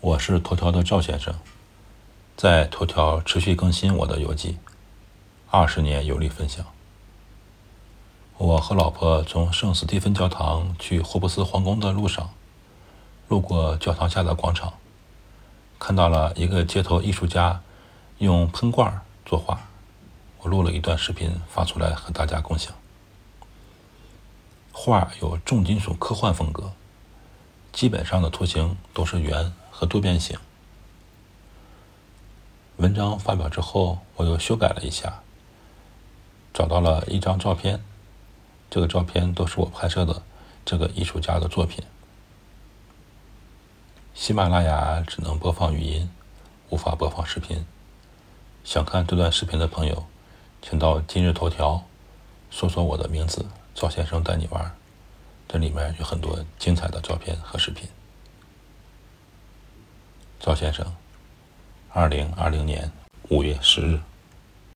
我是头条的赵先生，在头条持续更新我的游记，二十年游历分享。我和老婆从圣斯蒂芬教堂去霍布斯皇宫的路上，路过教堂下的广场，看到了一个街头艺术家用喷罐作画，我录了一段视频发出来和大家共享。画有重金属科幻风格。基本上的图形都是圆和多边形。文章发表之后，我又修改了一下，找到了一张照片，这个照片都是我拍摄的这个艺术家的作品。喜马拉雅只能播放语音，无法播放视频。想看这段视频的朋友，请到今日头条搜索我的名字“赵先生带你玩”。这里面有很多精彩的照片和视频。赵先生，二零二零年五月十日。